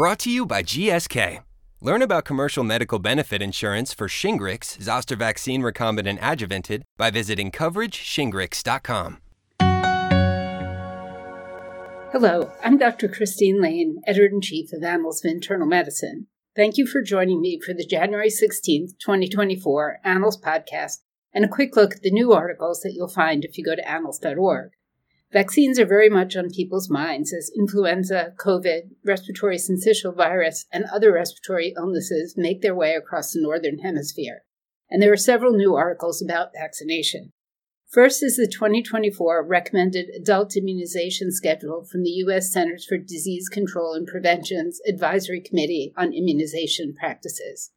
Brought to you by GSK. Learn about commercial medical benefit insurance for Shingrix, Zoster vaccine recombinant adjuvanted by visiting coverageshingrix.com. Hello, I'm Dr. Christine Laine, editor in chief of Annals of Internal Medicine. Thank you for joining me for the January 16th, 2024 Annals podcast and a quick look at the new articles that you'll find if you go to annals.org. Vaccines are very much on people's minds as influenza, COVID, respiratory syncytial virus, and other respiratory illnesses make their way across the Northern Hemisphere. And there are several new articles about vaccination. First is the 2024 recommended adult immunization schedule from the U.S. Centers for Disease Control and Prevention's Advisory Committee on Immunization Practices.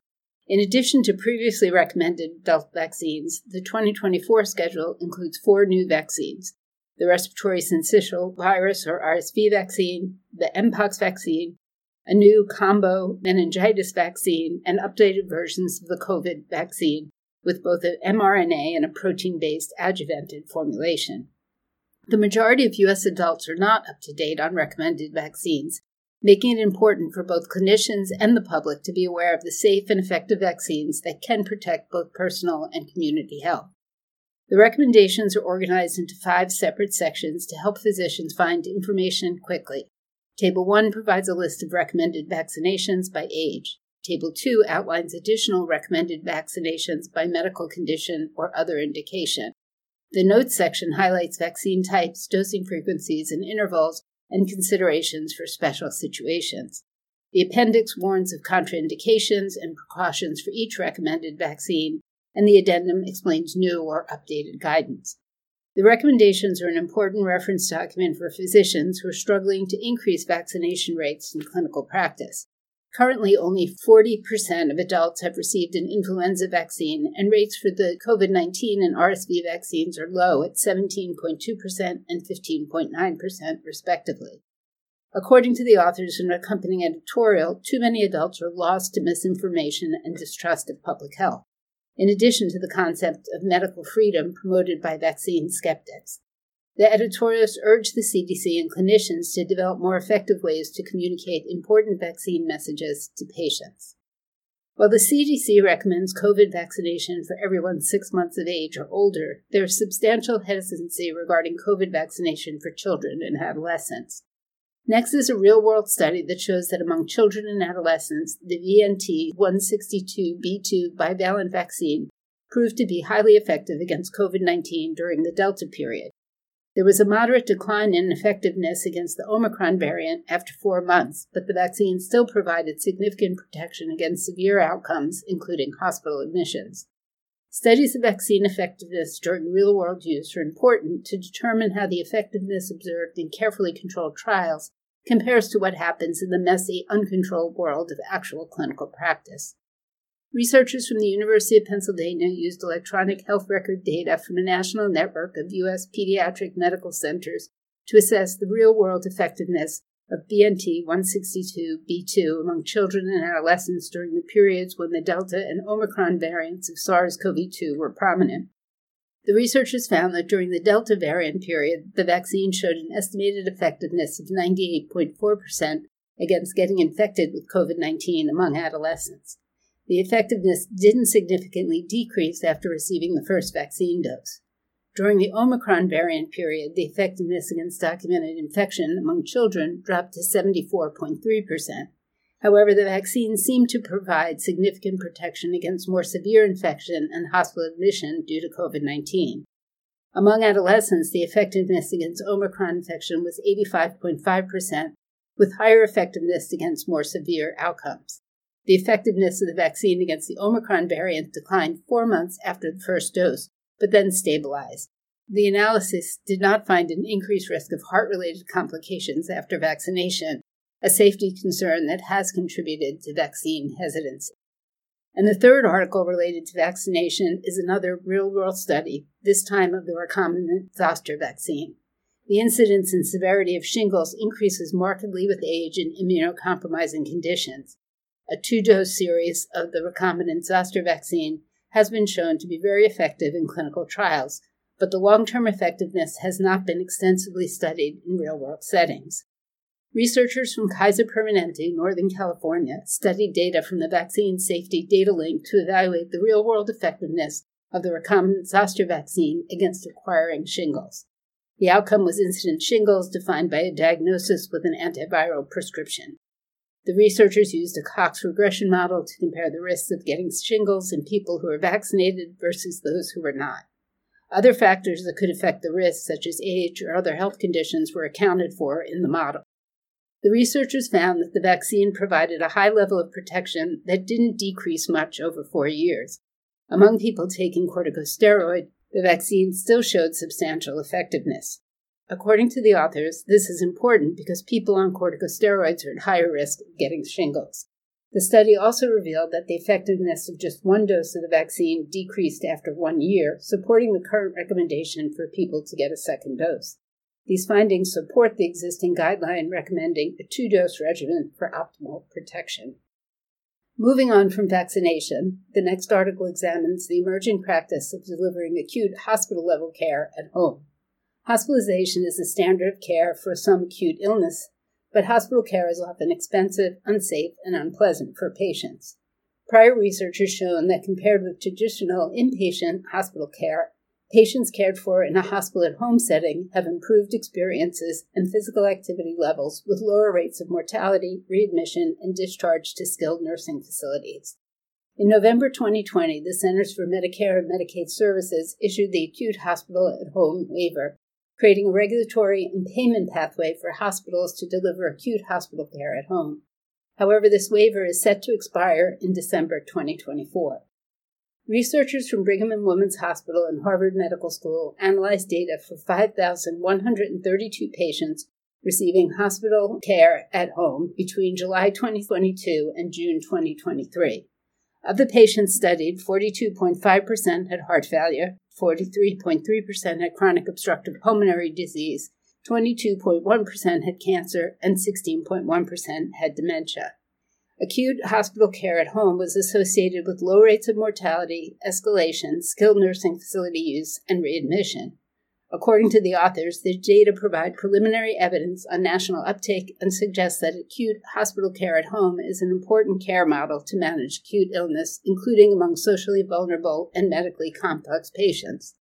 In addition to previously recommended adult vaccines, the 2024 schedule includes four new vaccines the respiratory syncytial virus or RSV vaccine, the Mpox vaccine, a new combo meningitis vaccine, and updated versions of the COVID vaccine with both an mRNA and a protein based adjuvanted formulation. The majority of U.S. adults are not up to date on recommended vaccines, making it important for both clinicians and the public to be aware of the safe and effective vaccines that can protect both personal and community health. The recommendations are organized into five separate sections to help physicians find information quickly. Table 1 provides a list of recommended vaccinations by age. Table 2 outlines additional recommended vaccinations by medical condition or other indication. The notes section highlights vaccine types, dosing frequencies, and intervals, and considerations for special situations. The appendix warns of contraindications and precautions for each recommended vaccine and the addendum explains new or updated guidance. The recommendations are an important reference document for physicians who are struggling to increase vaccination rates in clinical practice. Currently, only 40% of adults have received an influenza vaccine, and rates for the COVID 19 and RSV vaccines are low at 17.2% and 15.9%, respectively. According to the authors in an accompanying editorial, too many adults are lost to misinformation and distrust of public health in addition to the concept of medical freedom promoted by vaccine skeptics. The editorials urge the CDC and clinicians to develop more effective ways to communicate important vaccine messages to patients. While the CDC recommends COVID vaccination for everyone six months of age or older, there is substantial hesitancy regarding COVID vaccination for children and adolescents. Next is a real world study that shows that among children and adolescents, the BNT 162b2 bivalent vaccine proved to be highly effective against COVID 19 during the Delta period. There was a moderate decline in effectiveness against the Omicron variant after four months, but the vaccine still provided significant protection against severe outcomes, including hospital admissions. Studies of vaccine effectiveness during real world use are important to determine how the effectiveness observed in carefully controlled trials compares to what happens in the messy, uncontrolled world of actual clinical practice. Researchers from the University of Pennsylvania used electronic health record data from a national network of U.S. pediatric medical centers to assess the real world effectiveness of BNT 162b2 among children and adolescents during the periods when the Delta and Omicron variants of SARS CoV 2 were prominent. The researchers found that during the Delta variant period, the vaccine showed an estimated effectiveness of 98.4% against getting infected with COVID 19 among adolescents. The effectiveness didn't significantly decrease after receiving the first vaccine dose. During the Omicron variant period, the effectiveness against documented infection among children dropped to 74.3%. However, the vaccine seemed to provide significant protection against more severe infection and hospital admission due to COVID 19. Among adolescents, the effectiveness against Omicron infection was 85.5%, with higher effectiveness against more severe outcomes. The effectiveness of the vaccine against the Omicron variant declined four months after the first dose, but then stabilized. The analysis did not find an increased risk of heart related complications after vaccination, a safety concern that has contributed to vaccine hesitancy. And the third article related to vaccination is another real world study, this time of the recombinant zoster vaccine. The incidence and severity of shingles increases markedly with age in immunocompromising conditions. A two dose series of the recombinant zoster vaccine has been shown to be very effective in clinical trials, but the long term effectiveness has not been extensively studied in real world settings. Researchers from Kaiser Permanente, Northern California, studied data from the Vaccine Safety Data Link to evaluate the real world effectiveness of the recombinant zoster vaccine against acquiring shingles. The outcome was incident shingles defined by a diagnosis with an antiviral prescription. The researchers used a Cox regression model to compare the risks of getting shingles in people who were vaccinated versus those who were not. Other factors that could affect the risk, such as age or other health conditions, were accounted for in the model. The researchers found that the vaccine provided a high level of protection that didn't decrease much over four years. Among people taking corticosteroid, the vaccine still showed substantial effectiveness. According to the authors, this is important because people on corticosteroids are at higher risk of getting shingles. The study also revealed that the effectiveness of just one dose of the vaccine decreased after one year, supporting the current recommendation for people to get a second dose. These findings support the existing guideline recommending a two dose regimen for optimal protection. Moving on from vaccination, the next article examines the emerging practice of delivering acute hospital level care at home. Hospitalization is the standard of care for some acute illness, but hospital care is often expensive, unsafe, and unpleasant for patients. Prior research has shown that compared with traditional inpatient hospital care, patients cared for in a hospital at home setting have improved experiences and physical activity levels with lower rates of mortality, readmission, and discharge to skilled nursing facilities. In November 2020, the Centers for Medicare and Medicaid Services issued the Acute Hospital at Home waiver, creating a regulatory and payment pathway for hospitals to deliver acute hospital care at home. However, this waiver is set to expire in December 2024. Researchers from Brigham and Women's Hospital and Harvard Medical School analyzed data for 5,132 patients receiving hospital care at home between July 2022 and June 2023. Of the patients studied, 42.5% had heart failure, 43.3% had chronic obstructive pulmonary disease, 22.1% had cancer, and 16.1% had dementia. Acute hospital care at home was associated with low rates of mortality, escalation, skilled nursing facility use, and readmission. According to the authors, the data provide preliminary evidence on national uptake and suggest that acute hospital care at home is an important care model to manage acute illness, including among socially vulnerable and medically complex patients.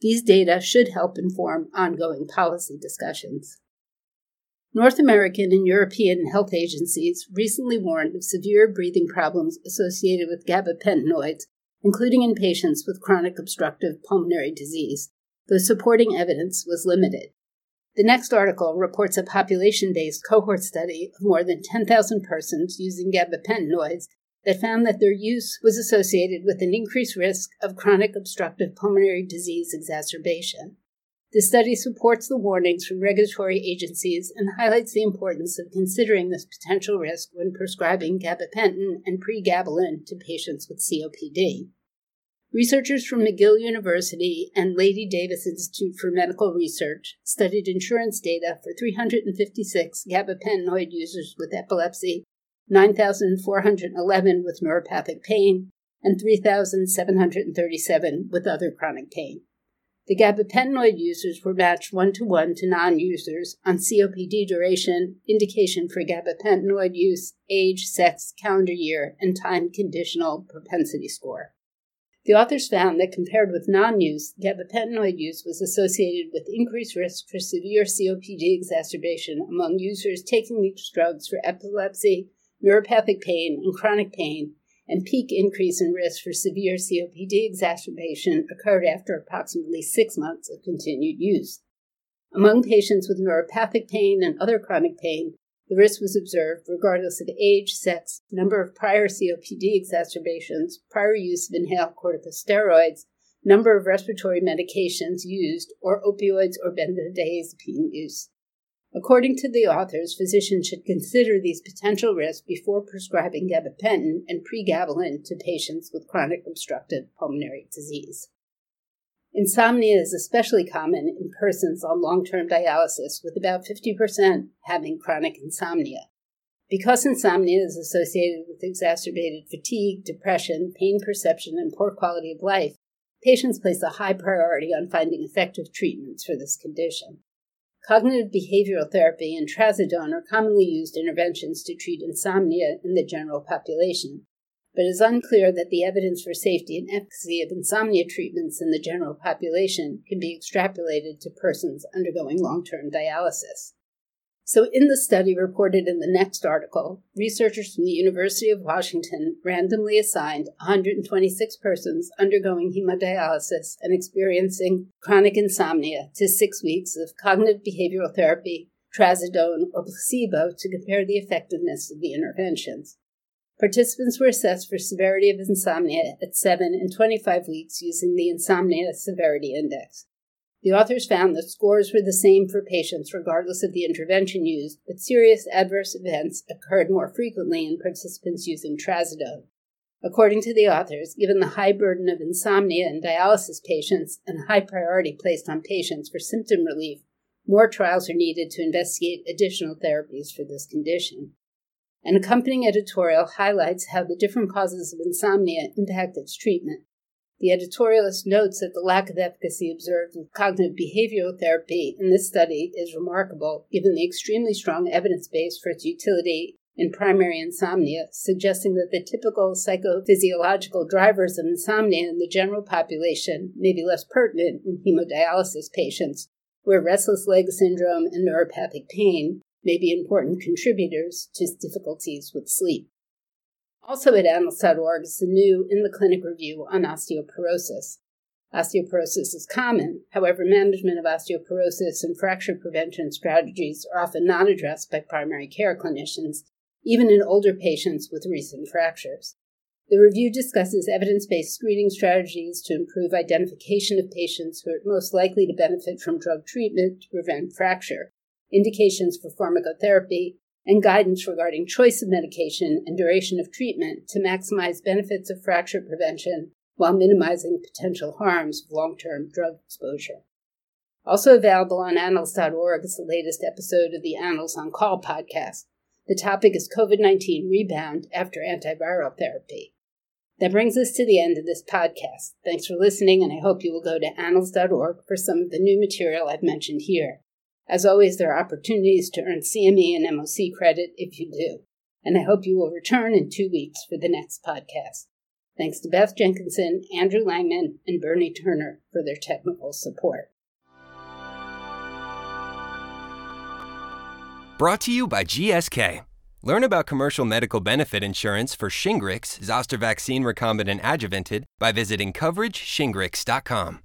These data should help inform ongoing policy discussions. North American and European health agencies recently warned of severe breathing problems associated with gabapentinoids, including in patients with chronic obstructive pulmonary disease though supporting evidence was limited. The next article reports a population based cohort study of more than 10,000 persons using gabapentinoids that found that their use was associated with an increased risk of chronic obstructive pulmonary disease exacerbation. The study supports the warnings from regulatory agencies and highlights the importance of considering this potential risk when prescribing gabapentin and pregabalin to patients with COPD. Researchers from McGill University and Lady Davis Institute for Medical Research studied insurance data for 356 gabapentinoid users with epilepsy, 9,411 with neuropathic pain, and 3,737 with other chronic pain. The gabapentinoid users were matched one to one to non users on COPD duration, indication for gabapentinoid use, age, sex, calendar year, and time conditional propensity score. The authors found that compared with non use, gabapentinoid use was associated with increased risk for severe COPD exacerbation among users taking these drugs for epilepsy, neuropathic pain, and chronic pain, and peak increase in risk for severe COPD exacerbation occurred after approximately six months of continued use. Among patients with neuropathic pain and other chronic pain, the risk was observed regardless of age, sex, number of prior COPD exacerbations, prior use of inhaled corticosteroids, number of respiratory medications used, or opioids or benzodiazepine use. According to the authors, physicians should consider these potential risks before prescribing gabapentin and pregabalin to patients with chronic obstructive pulmonary disease. Insomnia is especially common in persons on long term dialysis, with about 50% having chronic insomnia. Because insomnia is associated with exacerbated fatigue, depression, pain perception, and poor quality of life, patients place a high priority on finding effective treatments for this condition. Cognitive behavioral therapy and trazodone are commonly used interventions to treat insomnia in the general population, but it is unclear that the evidence for safety and efficacy of insomnia treatments in the general population can be extrapolated to persons undergoing long term dialysis. So, in the study reported in the next article, researchers from the University of Washington randomly assigned 126 persons undergoing hemodialysis and experiencing chronic insomnia to six weeks of cognitive behavioral therapy, trazodone, or placebo to compare the effectiveness of the interventions. Participants were assessed for severity of insomnia at 7 and 25 weeks using the Insomnia Severity Index. The authors found that scores were the same for patients regardless of the intervention used, but serious adverse events occurred more frequently in participants using trazodone. According to the authors, given the high burden of insomnia in dialysis patients and high priority placed on patients for symptom relief, more trials are needed to investigate additional therapies for this condition. An accompanying editorial highlights how the different causes of insomnia impact its treatment. The editorialist notes that the lack of efficacy observed with cognitive behavioral therapy in this study is remarkable, given the extremely strong evidence base for its utility in primary insomnia, suggesting that the typical psychophysiological drivers of insomnia in the general population may be less pertinent in hemodialysis patients, where restless leg syndrome and neuropathic pain may be important contributors to difficulties with sleep. Also at annals.org is the new In the Clinic review on osteoporosis. Osteoporosis is common, however, management of osteoporosis and fracture prevention strategies are often not addressed by primary care clinicians, even in older patients with recent fractures. The review discusses evidence based screening strategies to improve identification of patients who are most likely to benefit from drug treatment to prevent fracture, indications for pharmacotherapy, and guidance regarding choice of medication and duration of treatment to maximize benefits of fracture prevention while minimizing potential harms of long term drug exposure. Also available on annals.org is the latest episode of the Annals on Call podcast. The topic is COVID 19 rebound after antiviral therapy. That brings us to the end of this podcast. Thanks for listening, and I hope you will go to annals.org for some of the new material I've mentioned here. As always, there are opportunities to earn CME and MOC credit if you do, and I hope you will return in two weeks for the next podcast. Thanks to Beth Jenkinson, Andrew Langman, and Bernie Turner for their technical support. Brought to you by GSK. Learn about commercial medical benefit insurance for Shingrix, Zoster vaccine recombinant adjuvanted by visiting coverageshingrix.com.